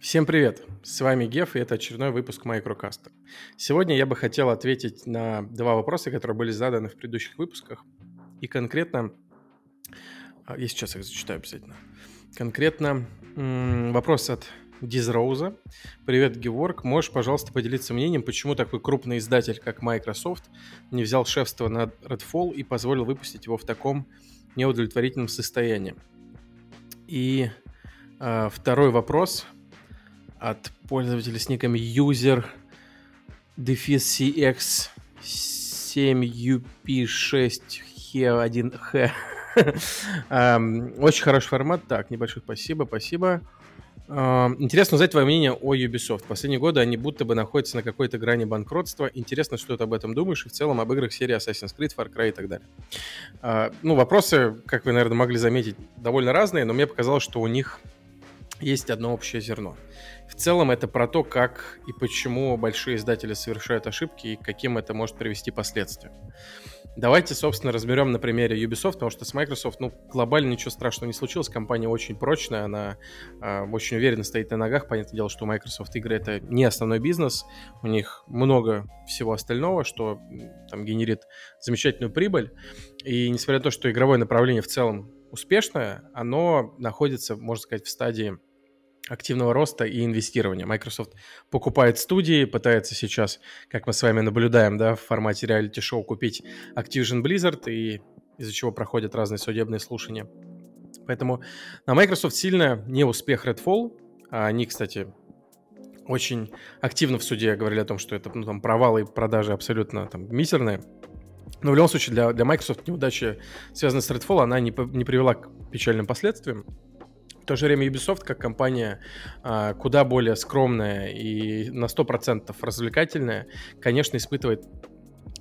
Всем привет! С вами Геф, и это очередной выпуск Майкрокаста. Сегодня я бы хотел ответить на два вопроса, которые были заданы в предыдущих выпусках. И конкретно... а, Я сейчас их зачитаю обязательно. Конкретно вопрос от Дизроуза. Привет, Геворг. Можешь, пожалуйста, поделиться мнением, почему такой крупный издатель, как Microsoft, не взял шефство над Redfall и позволил выпустить его в таком неудовлетворительном состоянии? И а, второй вопрос от пользователя с ником user cx 7up6he1h. Эм, Очень хороший формат. Так, небольшое спасибо, спасибо. Эм, Интересно узнать твое мнение о Ubisoft. Последние годы они будто бы находятся на какой-то грани банкротства. Интересно, что ты об этом думаешь и в целом об играх серии Assassin's Creed, Far Cry и так далее. Э, Ну, вопросы, как вы, наверное, могли заметить, довольно разные, но мне показалось, что у них есть одно общее зерно. В целом это про то, как и почему большие издатели совершают ошибки и каким это может привести последствиям. Давайте, собственно, разберем на примере Ubisoft, потому что с Microsoft, ну, глобально ничего страшного не случилось. Компания очень прочная, она э, очень уверенно стоит на ногах. Понятное дело, что у Microsoft игры это не основной бизнес. У них много всего остального, что там генерит замечательную прибыль. И несмотря на то, что игровое направление в целом успешное, оно находится, можно сказать, в стадии активного роста и инвестирования. Microsoft покупает студии, пытается сейчас, как мы с вами наблюдаем, да, в формате реалити-шоу купить Activision Blizzard, и из-за чего проходят разные судебные слушания. Поэтому на Microsoft сильно не успех Redfall. А они, кстати, очень активно в суде говорили о том, что это ну, там, провалы и продажи абсолютно там, мизерные. Но в любом случае для, для Microsoft неудача, связанная с Redfall, она не, не привела к печальным последствиям. То же время Ubisoft, как компания а, куда более скромная и на 100% развлекательная, конечно, испытывает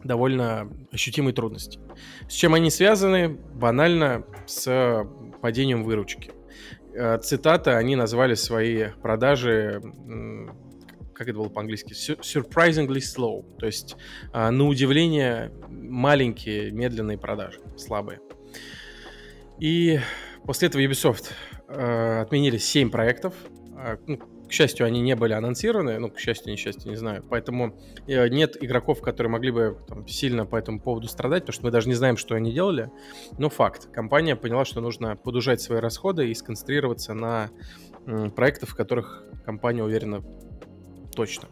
довольно ощутимые трудности. С чем они связаны? Банально с падением выручки. Э, Цитата, они назвали свои продажи, как это было по-английски, Sur- surprisingly slow. То есть, а, на удивление, маленькие, медленные продажи, слабые. И после этого Ubisoft э, отменили 7 проектов. А, ну, к счастью, они не были анонсированы, ну, к счастью, несчастью, не знаю. Поэтому э, нет игроков, которые могли бы там, сильно по этому поводу страдать, потому что мы даже не знаем, что они делали. Но факт. Компания поняла, что нужно подужать свои расходы и сконцентрироваться на м, проектах, в которых компания уверена точно.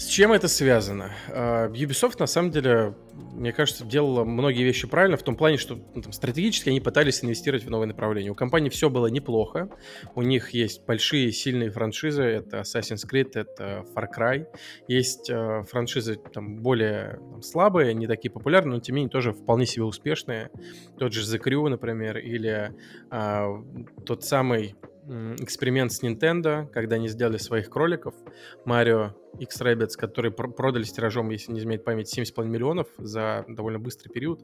С чем это связано? А, Ubisoft, на самом деле, мне кажется, делала многие вещи правильно, в том плане, что ну, там, стратегически они пытались инвестировать в новые направления. У компании все было неплохо. У них есть большие, сильные франшизы. Это Assassin's Creed, это Far Cry. Есть э, франшизы там, более там, слабые, не такие популярные, но тем не менее тоже вполне себе успешные. Тот же The Crew, например, или а, тот самый эксперимент с Nintendo, когда они сделали своих кроликов, Mario X Rabbids, которые пр- продались тиражом, если не изменяет память, 7,5 миллионов за довольно быстрый период,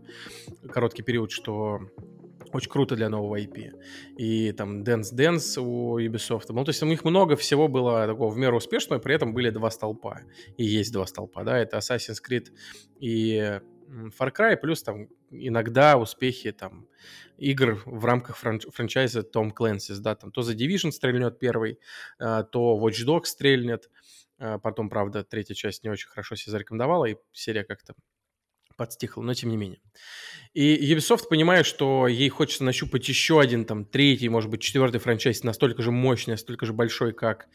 короткий период, что очень круто для нового IP. И там Dance Dance у Ubisoft. Ну, то есть у них много всего было такого в меру успешного, при этом были два столпа. И есть два столпа, да, это Assassin's Creed и Far Cry, плюс там иногда успехи там игр в рамках франч- франчайза Tom Clancy's, да, там то The Division стрельнет первый, а, то Watch Dogs стрельнет, а, потом, правда, третья часть не очень хорошо себя зарекомендовала, и серия как-то подстихла, но тем не менее. И Ubisoft понимает, что ей хочется нащупать еще один, там, третий, может быть, четвертый франчайз настолько же мощный, настолько же большой, как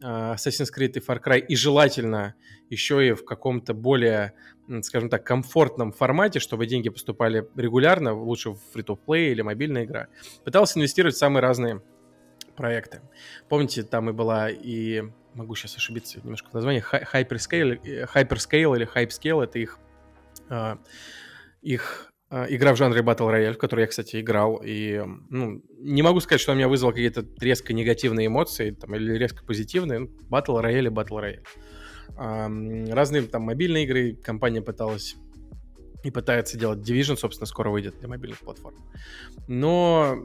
э, Assassin's Creed и Far Cry, и желательно еще и в каком-то более, скажем так, комфортном формате, чтобы деньги поступали регулярно, лучше в free-to-play или мобильная игра. Пытался инвестировать в самые разные проекты. Помните, там и была и могу сейчас ошибиться немножко в названии, Hy- Hyperscale, э, Hyperscale или Hypescale, это их их а, игра в жанре Battle Royale, в которой я, кстати, играл, и ну, не могу сказать, что она меня вызвала какие-то резко негативные эмоции там, или резко позитивные. Ну, Battle Royale и Battle Royale. А, разные там мобильные игры компания пыталась и пытается делать Division, собственно, скоро выйдет для мобильных платформ. Но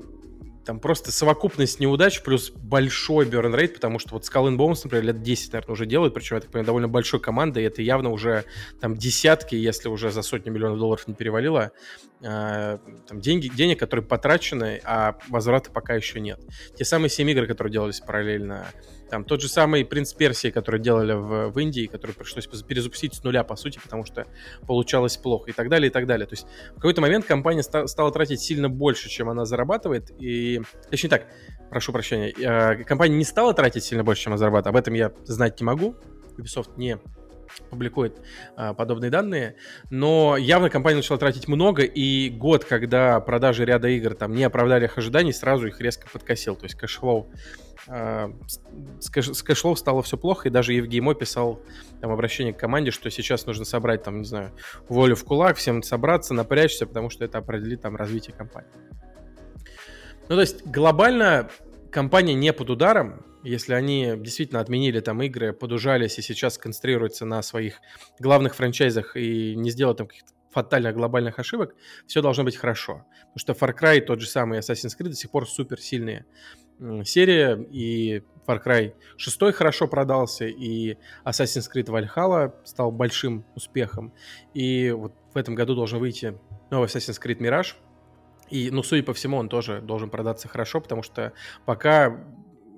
там просто совокупность неудач плюс большой берн рейт, потому что вот Skull and Bones, например, лет 10, наверное, уже делают, причем, так понимаю, довольно большой командой, и это явно уже там десятки, если уже за сотни миллионов долларов не перевалило, э, там деньги, денег, которые потрачены, а возврата пока еще нет. Те самые 7 игр, которые делались параллельно, там тот же самый «Принц Персии», который делали в, в Индии, который пришлось перезапустить с нуля, по сути, потому что получалось плохо и так далее, и так далее. То есть в какой-то момент компания ста- стала тратить сильно больше, чем она зарабатывает, и... Точнее так, прошу прощения, э, компания не стала тратить сильно больше, чем она зарабатывает, об этом я знать не могу, Ubisoft не публикует а, подобные данные, но явно компания начала тратить много, и год, когда продажи ряда игр там не оправдали их ожиданий, сразу их резко подкосил, то есть cash flow а, с, кэш, с cash flow стало все плохо, и даже Ив Гиймо писал там обращение к команде, что сейчас нужно собрать там, не знаю, волю в кулак, всем собраться, напрячься, потому что это определит там развитие компании. Ну, то есть глобально компания не под ударом, если они действительно отменили там игры, подужались и сейчас концентрируются на своих главных франчайзах и не сделают там каких-то фатальных глобальных ошибок, все должно быть хорошо. Потому что Far Cry, тот же самый Assassin's Creed, до сих пор супер сильные серия, и Far Cry 6 хорошо продался, и Assassin's Creed Valhalla стал большим успехом. И вот в этом году должен выйти новый Assassin's Creed Mirage, и, ну, судя по всему, он тоже должен продаться хорошо, потому что пока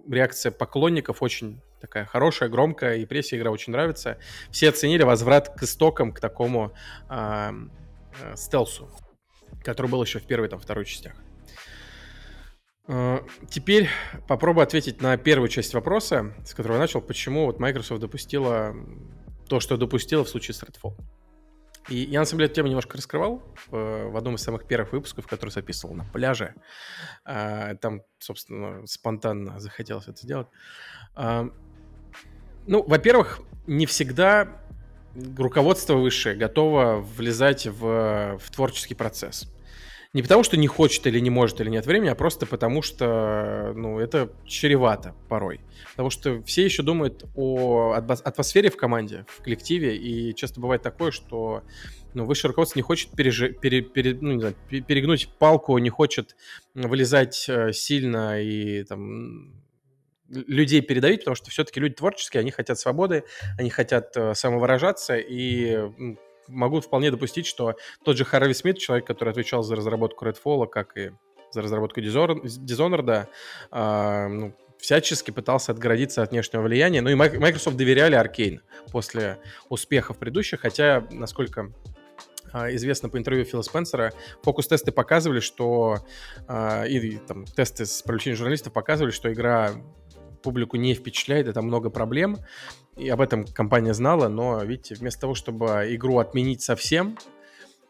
реакция поклонников очень такая хорошая, громкая, и прессе игра очень нравится. Все оценили возврат к истокам, к такому э, э, стелсу, который был еще в первой, там, второй частях. Э, теперь попробую ответить на первую часть вопроса, с которого я начал, почему вот Microsoft допустила то, что допустила в случае с Redfall. И я, на самом деле, эту тему немножко раскрывал в, в одном из самых первых выпусков, который записывал на пляже. А, там, собственно, спонтанно захотелось это сделать. А, ну, во-первых, не всегда руководство высшее готово влезать в, в творческий процесс. Не потому, что не хочет или не может или нет времени, а просто потому, что ну, это чревато порой. Потому что все еще думают о атмосфере в команде, в коллективе, и часто бывает такое, что ну, высшее руководство не хочет пережи, пере, пере, ну, не знаю, перегнуть палку, не хочет вылезать э, сильно и там людей передавить, потому что все-таки люди творческие, они хотят свободы, они хотят э, самовыражаться, и могу вполне допустить, что тот же Харви Смит, человек, который отвечал за разработку Redfall, как и за разработку Dishonored, э, ну, всячески пытался отгородиться от внешнего влияния. Ну и Microsoft доверяли Arkane после успехов предыдущих, хотя, насколько а, известно по интервью Фила Спенсера, фокус-тесты показывали, что э, и там, тесты с привлечением журналистов показывали, что игра публику не впечатляет, это много проблем, и об этом компания знала, но, видите, вместо того, чтобы игру отменить совсем,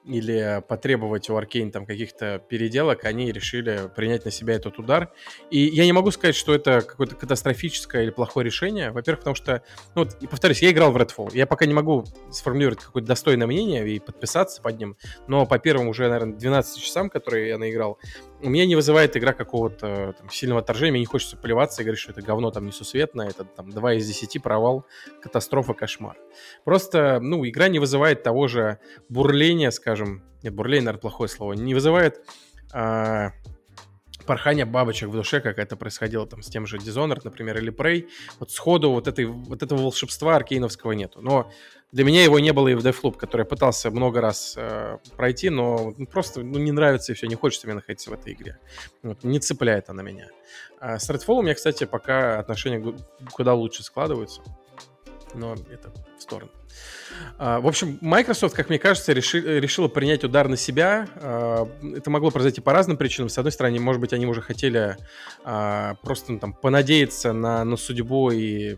или потребовать у Arkane там каких-то переделок, они решили принять на себя этот удар. И я не могу сказать, что это какое-то катастрофическое или плохое решение. Во-первых, потому что, ну, вот, повторюсь, я играл в Redfall. Я пока не могу сформулировать какое-то достойное мнение и подписаться под ним, но по первым уже, наверное, 12 часам, которые я наиграл, у меня не вызывает игра какого-то там, сильного отторжения, мне не хочется плеваться и говорить, что это говно там несусветное, это там 2 из 10, провал, катастрофа, кошмар. Просто, ну, игра не вызывает того же бурления, скажем, нет, бурление, наверное, плохое слово, не вызывает а, порхание бабочек в душе, как это происходило там с тем же Dishonored, например, или Prey. Вот сходу вот, этой, вот этого волшебства аркейновского нету. Но для меня его не было и в Deathloop, который я пытался много раз э, пройти, но ну, просто ну, не нравится и все, не хочется мне находиться в этой игре. Вот, не цепляет она меня. А с Redfall у меня, кстати, пока отношения куда лучше складываются. Но это в сторону. А, в общем, Microsoft, как мне кажется, реши, решила принять удар на себя. А, это могло произойти по разным причинам. С одной стороны, может быть, они уже хотели а, просто ну, там понадеяться на, на судьбу и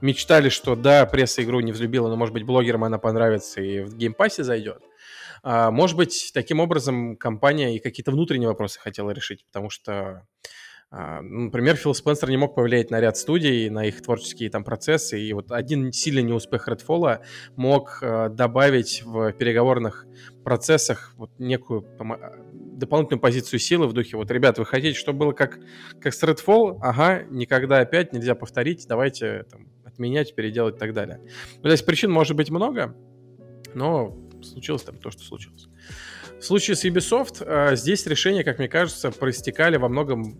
мечтали, что да, пресса игру не взлюбила, но, может быть, блогерам она понравится и в Game Pass е зайдет. Может быть, таким образом компания и какие-то внутренние вопросы хотела решить, потому что Например, Фил Спенсер не мог повлиять на ряд студий, на их творческие там процессы, и вот один сильный неуспех Redfall мог э, добавить в переговорных процессах вот некую там, дополнительную позицию силы в духе, вот, ребят, вы хотите, чтобы было как, как с Redfall? Ага, никогда опять нельзя повторить, давайте там, отменять, переделать и так далее. Ну, то есть причин может быть много, но случилось там то, что случилось. В случае с Ubisoft э, здесь решения, как мне кажется, проистекали во многом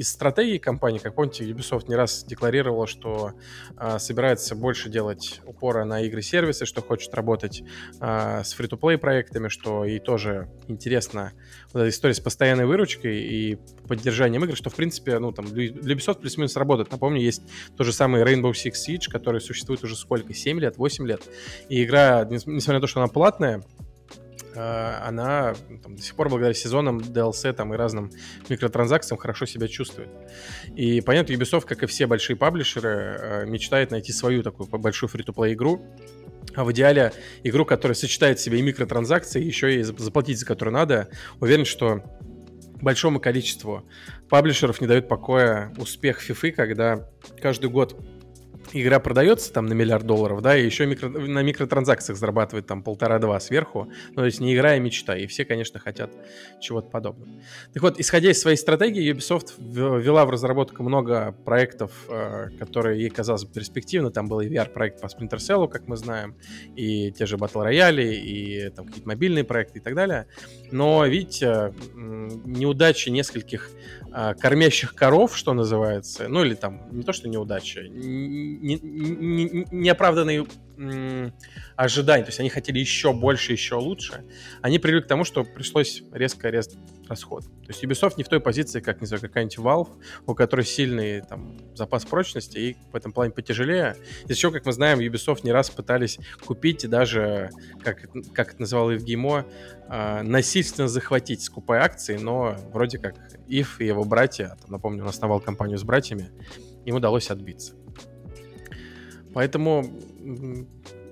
из стратегии компании, как помните, Ubisoft не раз декларировала, что э, собирается больше делать упора на игры-сервисы, что хочет работать э, с фри-то-плей проектами, что ей тоже интересна вот эта история с постоянной выручкой и поддержанием игр, что, в принципе, ну, там, для Ubisoft плюс-минус работает. Напомню, есть тот же самый Rainbow Six Siege, который существует уже сколько? 7 лет, 8 лет. И игра, несмотря на то, что она платная, она ну, там, до сих пор благодаря сезонам, DLC там, и разным микротранзакциям хорошо себя чувствует. И понятно, Ubisoft, как и все большие паблишеры, э, мечтает найти свою такую большую фри-то-плей игру, а в идеале игру, которая сочетает в себе и микротранзакции, еще и заплатить за которую надо. Уверен, что большому количеству паблишеров не дает покоя успех FIFA, когда каждый год игра продается там на миллиард долларов, да, и еще микро, на микротранзакциях зарабатывает там полтора-два сверху, ну, то есть не игра, а мечта, и все, конечно, хотят чего-то подобного. Так вот, исходя из своей стратегии, Ubisoft ввела в разработку много проектов, э, которые ей казалось перспективны, там был и VR-проект по Splinter Cell, как мы знаем, и те же Battle Royale, и там какие-то мобильные проекты и так далее, но, видите, неудачи нескольких кормящих коров, что называется, ну, или там, не то, что неудача, неоправданные ожидания, то есть они хотели еще больше, еще лучше, они привели к тому, что пришлось резко резать расход. То есть Ubisoft не в той позиции, как, не знаю, какая-нибудь Valve, у которой сильный там запас прочности и в этом плане потяжелее. Здесь еще, как мы знаем, Ubisoft не раз пытались купить и даже, как, как это называл Евгеймо, э, насильственно захватить, скупая акции, но вроде как Ив и его братья, там, напомню, он основал компанию с братьями, им удалось отбиться. Поэтому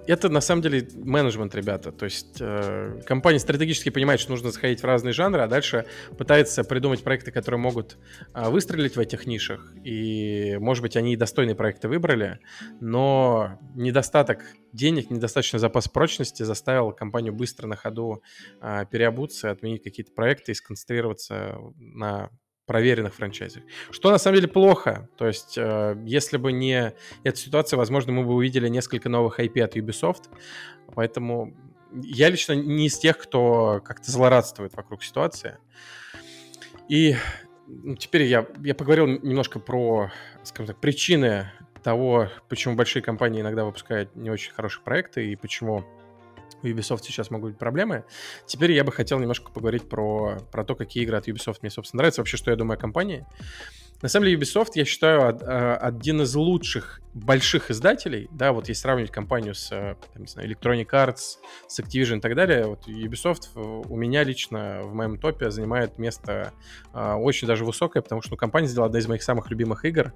это на самом деле менеджмент, ребята. То есть э, компания стратегически понимает, что нужно заходить в разные жанры, а дальше пытается придумать проекты, которые могут э, выстрелить в этих нишах. И, может быть, они и достойные проекты выбрали, но недостаток денег, недостаточный запас прочности заставил компанию быстро на ходу э, переобуться, отменить какие-то проекты и сконцентрироваться на проверенных франчайзах. Что на самом деле плохо. То есть, э, если бы не эта ситуация, возможно, мы бы увидели несколько новых IP от Ubisoft. Поэтому я лично не из тех, кто как-то злорадствует вокруг ситуации. И ну, теперь я, я поговорил немножко про, скажем так, причины того, почему большие компании иногда выпускают не очень хорошие проекты и почему у Ubisoft сейчас могут быть проблемы. Теперь я бы хотел немножко поговорить про, про то, какие игры от Ubisoft мне, собственно, нравятся, вообще, что я думаю о компании. На самом деле Ubisoft, я считаю, э, один из лучших больших издателей, да, вот если сравнивать компанию с, э, там, не знаю, Electronic Arts, с Activision и так далее, вот Ubisoft у меня лично в моем топе занимает место э, очень даже высокое, потому что ну, компания сделала одну из моих самых любимых игр.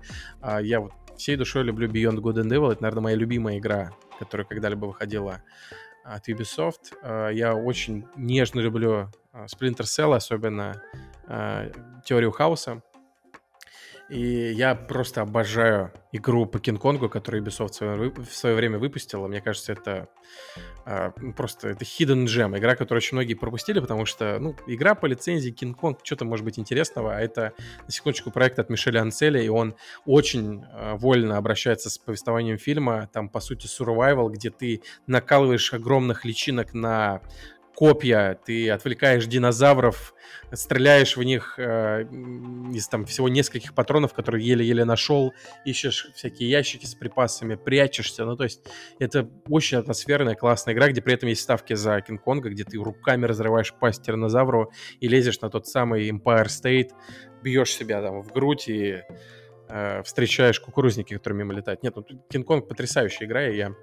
Я вот всей душой люблю Beyond Good and Evil, это, наверное, моя любимая игра, которая когда-либо выходила от Ubisoft. Э, я очень нежно люблю э, Splinter Cell, особенно теорию хаоса. И я просто обожаю игру по Кинг-Конгу, которую Ubisoft в свое, в свое время выпустила. Мне кажется, это э, просто это hidden gem. Игра, которую очень многие пропустили, потому что, ну, игра по лицензии Кинг-Конг, что-то может быть интересного, а это, на секундочку, проект от Мишеля Анцеля, и он очень э, вольно обращается с повествованием фильма. Там, по сути, survival, где ты накалываешь огромных личинок на копья, ты отвлекаешь динозавров, стреляешь в них э, из там всего нескольких патронов, которые еле-еле нашел, ищешь всякие ящики с припасами, прячешься. Ну, то есть это очень атмосферная, классная игра, где при этом есть ставки за Кинг-Конга, где ты руками разрываешь пасть тиранозавру и лезешь на тот самый Empire State, бьешь себя там в грудь и э, встречаешь кукурузники, которые мимо летают. Нет, ну Кинг-Конг потрясающая игра, и я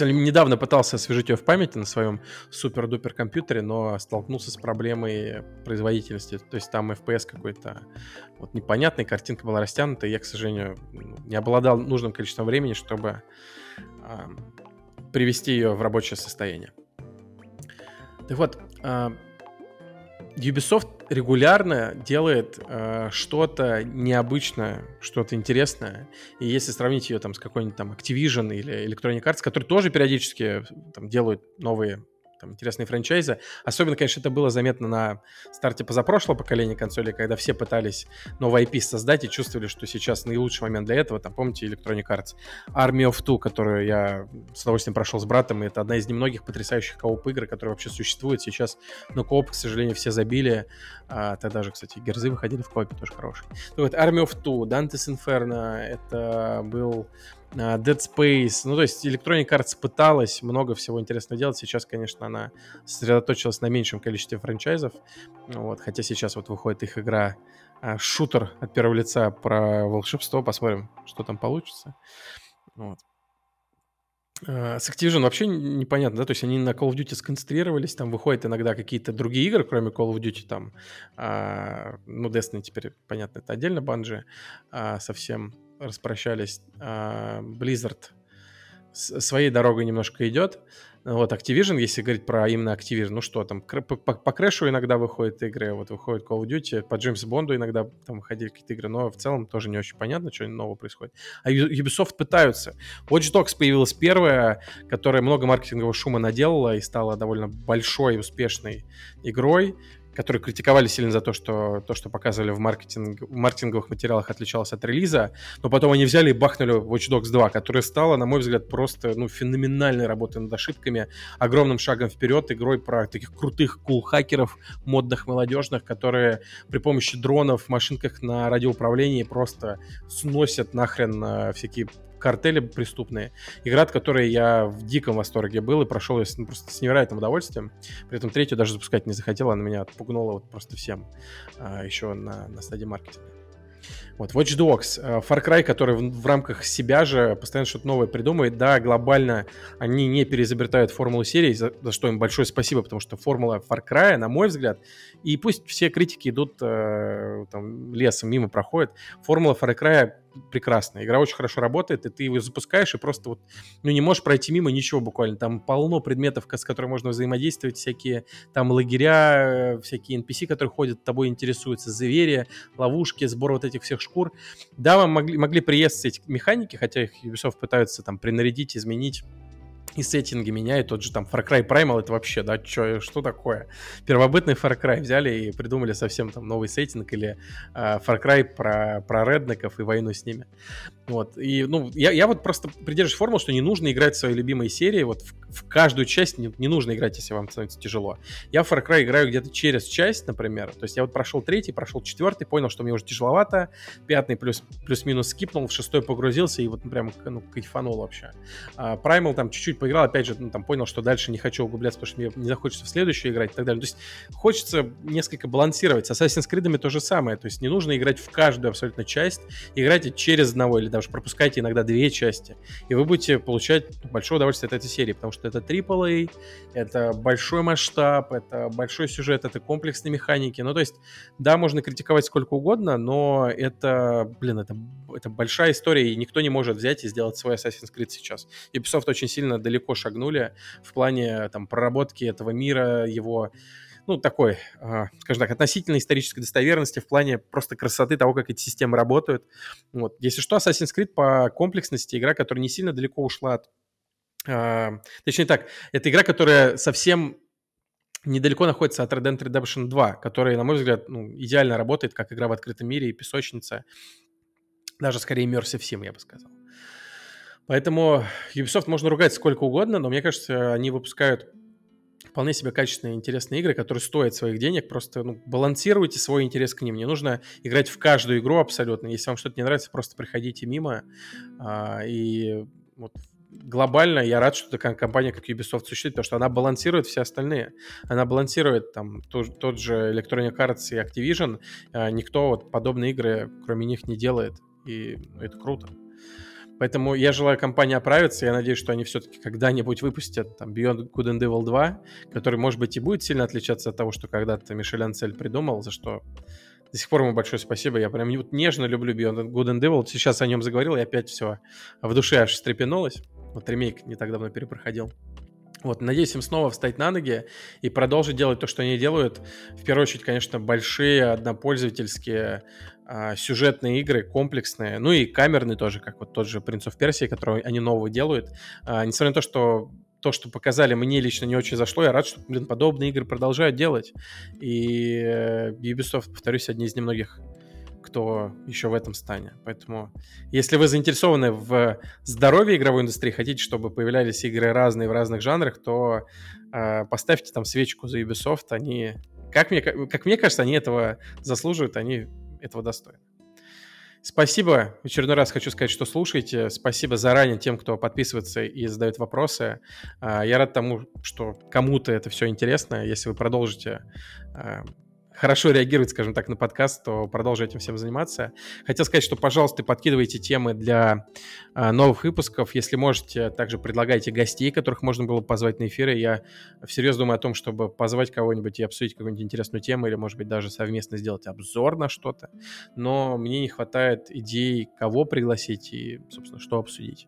недавно пытался освежить ее в памяти на своем супер-дупер компьютере, но столкнулся с проблемой производительности. То есть там FPS какой-то вот непонятный, картинка была растянута, и я, к сожалению, не обладал нужным количеством времени, чтобы э, привести ее в рабочее состояние. Так вот, э, Ubisoft регулярно делает э, что-то необычное, что-то интересное. И если сравнить ее там с какой-нибудь там Activision или Electronic Arts, которые тоже периодически там делают новые там интересные франчайзы. Особенно, конечно, это было заметно на старте позапрошлого поколения консолей, когда все пытались новый IP создать и чувствовали, что сейчас наилучший момент для этого. Там, помните, Electronic Arts Army of Two, которую я с удовольствием прошел с братом, и это одна из немногих потрясающих кооп игр, которые вообще существуют сейчас. Но кооп, к сожалению, все забили. А, тогда же, кстати, Герзы выходили в коопе, тоже хороший. Ну, вот, Army of Two, Dante's Inferno, это был Dead Space. Ну, то есть Electronic Arts пыталась много всего интересного делать. Сейчас, конечно, она сосредоточилась на меньшем количестве франчайзов. Вот, хотя сейчас вот выходит их игра а, шутер от первого лица про волшебство. Посмотрим, что там получится. Вот. А, с Activision вообще непонятно, да, то есть они на Call of Duty сконцентрировались, там выходят иногда какие-то другие игры, кроме Call of Duty, там, а, ну, Destiny теперь, понятно, это отдельно банжи, а, совсем распрощались. А, Blizzard своей дорогой немножко идет. Вот Activision, если говорить про именно Activision, ну что там, по, по, Крэшу иногда выходят игры, вот выходит Call of Duty, по Джеймсу Бонду иногда там выходили какие-то игры, но в целом тоже не очень понятно, что нового происходит. А Ubisoft пытаются. Watch Dogs появилась первая, которая много маркетингового шума наделала и стала довольно большой и успешной игрой которые критиковали сильно за то, что то, что показывали в, маркетинг, в маркетинговых материалах, отличалось от релиза, но потом они взяли и бахнули Watch Dogs 2, которая стала, на мой взгляд, просто ну, феноменальной работой над ошибками, огромным шагом вперед, игрой про таких крутых кул-хакеров, модных, молодежных, которые при помощи дронов, машинках на радиоуправлении просто сносят нахрен э, всякие картели преступные. Игра, от которой я в диком восторге был и прошел ее ну, просто с невероятным удовольствием. При этом третью даже запускать не захотел, она меня отпугнула вот просто всем а, еще на, на стадии маркетинга. Вот, Watch Dogs, э, Far Cry, который в, в рамках себя же постоянно что-то новое придумывает. Да, глобально они не переизобретают формулу серии, за, за что им большое спасибо, потому что формула Far Cry, на мой взгляд, и пусть все критики идут э, там, лесом, мимо проходят, формула Far Cry прекрасно. Игра очень хорошо работает, и ты его запускаешь, и просто вот, ну, не можешь пройти мимо ничего буквально. Там полно предметов, с которыми можно взаимодействовать, всякие там лагеря, всякие NPC, которые ходят, тобой интересуются, звери, ловушки, сбор вот этих всех шкур. Да, вам могли, могли приесться эти механики, хотя их Ubisoft пытаются там принарядить, изменить и сеттинги меняют. Тот же там Far Cry Primal, это вообще, да, чё, что такое? Первобытный Far Cry взяли и придумали совсем там новый сеттинг или э, Far Cry про, про реднеков и войну с ними. Вот, и, ну, я, я вот просто придерживаюсь формулы, что не нужно играть в свои любимые серии, вот в, в каждую часть не, не нужно играть, если вам становится тяжело. Я в Far Cry играю где-то через часть, например, то есть я вот прошел третий, прошел четвертый, понял, что мне уже тяжеловато, пятый плюс, плюс-минус скипнул, в шестой погрузился и вот ну, прям, ну, кайфанул вообще. Primal там чуть-чуть поиграл, опять же, ну, там понял, что дальше не хочу углубляться, потому что мне не захочется в следующую играть и так далее. То есть хочется несколько балансировать. С Assassin's Creed то же самое, то есть не нужно играть в каждую абсолютно часть, играйте через одного или даже пропускайте иногда две части, и вы будете получать большое удовольствие от этой серии, потому что это AAA, это большой масштаб, это большой сюжет, это комплексные механики. Ну, то есть, да, можно критиковать сколько угодно, но это, блин, это, это большая история, и никто не может взять и сделать свой Assassin's Creed сейчас. Ubisoft очень сильно далеко шагнули в плане там проработки этого мира, его ну, такой, а, скажем так, относительно исторической достоверности в плане просто красоты того, как эти системы работают. Вот. Если что, Assassin's Creed по комплексности игра, которая не сильно далеко ушла от... А, точнее так, это игра, которая совсем недалеко находится от Red Dead Redemption 2, которая, на мой взгляд, ну, идеально работает как игра в открытом мире и песочница. Даже скорее Immersive Sim, я бы сказал. Поэтому Ubisoft можно ругать сколько угодно, но мне кажется, они выпускают вполне себе качественные, интересные игры, которые стоят своих денег. Просто ну, балансируйте свой интерес к ним. Не нужно играть в каждую игру абсолютно. Если вам что-то не нравится, просто приходите мимо. А, и вот глобально я рад, что такая компания, как Ubisoft, существует, потому что она балансирует все остальные. Она балансирует там тот, тот же Electronic Arts и Activision. А, никто вот подобные игры, кроме них, не делает. И это круто. Поэтому я желаю компании оправиться. Я надеюсь, что они все-таки когда-нибудь выпустят там Beyond Good and Evil 2, который, может быть, и будет сильно отличаться от того, что когда-то Мишель Анцель придумал, за что до сих пор ему большое спасибо. Я прям нежно люблю Beyond Good and Evil. Сейчас о нем заговорил, и опять все в душе аж встрепенулось. Вот ремейк не так давно перепроходил. Вот, надеюсь им снова встать на ноги и продолжить делать то, что они делают. В первую очередь, конечно, большие однопользовательские а, сюжетные игры, комплексные, ну и камерные тоже, как вот тот же Prince of Persia, который они нового делают. А, несмотря на то, что то, что показали, мне лично не очень зашло. Я рад, что, блин, подобные игры продолжают делать. И э, Ubisoft, повторюсь, одни из немногих кто еще в этом стане. Поэтому, если вы заинтересованы в здоровье игровой индустрии, хотите, чтобы появлялись игры разные в разных жанрах, то э, поставьте там свечку за Ubisoft. Они, как мне, как мне кажется, они этого заслуживают, они этого достойны. Спасибо. В очередной раз хочу сказать, что слушаете. Спасибо заранее тем, кто подписывается и задает вопросы. А, я рад тому, что кому-то это все интересно. Если вы продолжите а, хорошо реагировать, скажем так, на подкаст, то продолжу этим всем заниматься. Хотел сказать, что, пожалуйста, подкидывайте темы для а, новых выпусков. Если можете, также предлагайте гостей, которых можно было позвать на эфиры. Я всерьез думаю о том, чтобы позвать кого-нибудь и обсудить какую-нибудь интересную тему, или, может быть, даже совместно сделать обзор на что-то. Но мне не хватает идей, кого пригласить и, собственно, что обсудить.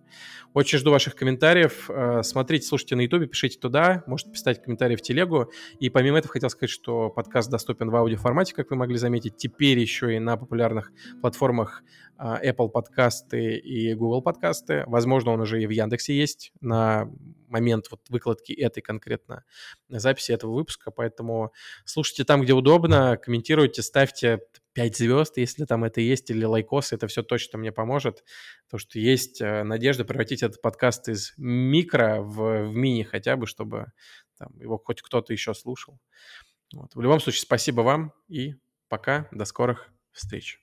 Очень жду ваших комментариев. А, смотрите, слушайте на YouTube, пишите туда, можете писать комментарии в телегу. И помимо этого хотел сказать, что подкаст доступен в аудиоформате, как вы могли заметить. Теперь еще и на популярных платформах а, Apple подкасты и Google подкасты. Возможно, он уже и в Яндексе есть на момент вот выкладки этой конкретно записи этого выпуска. Поэтому слушайте там, где удобно, комментируйте, ставьте 5 звезд, если там это есть, или лайкосы, это все точно мне поможет. Потому что есть э, надежда превратить этот подкаст из микро в, в мини хотя бы, чтобы там, его хоть кто-то еще слушал. Вот. В любом случае, спасибо вам и пока, до скорых встреч.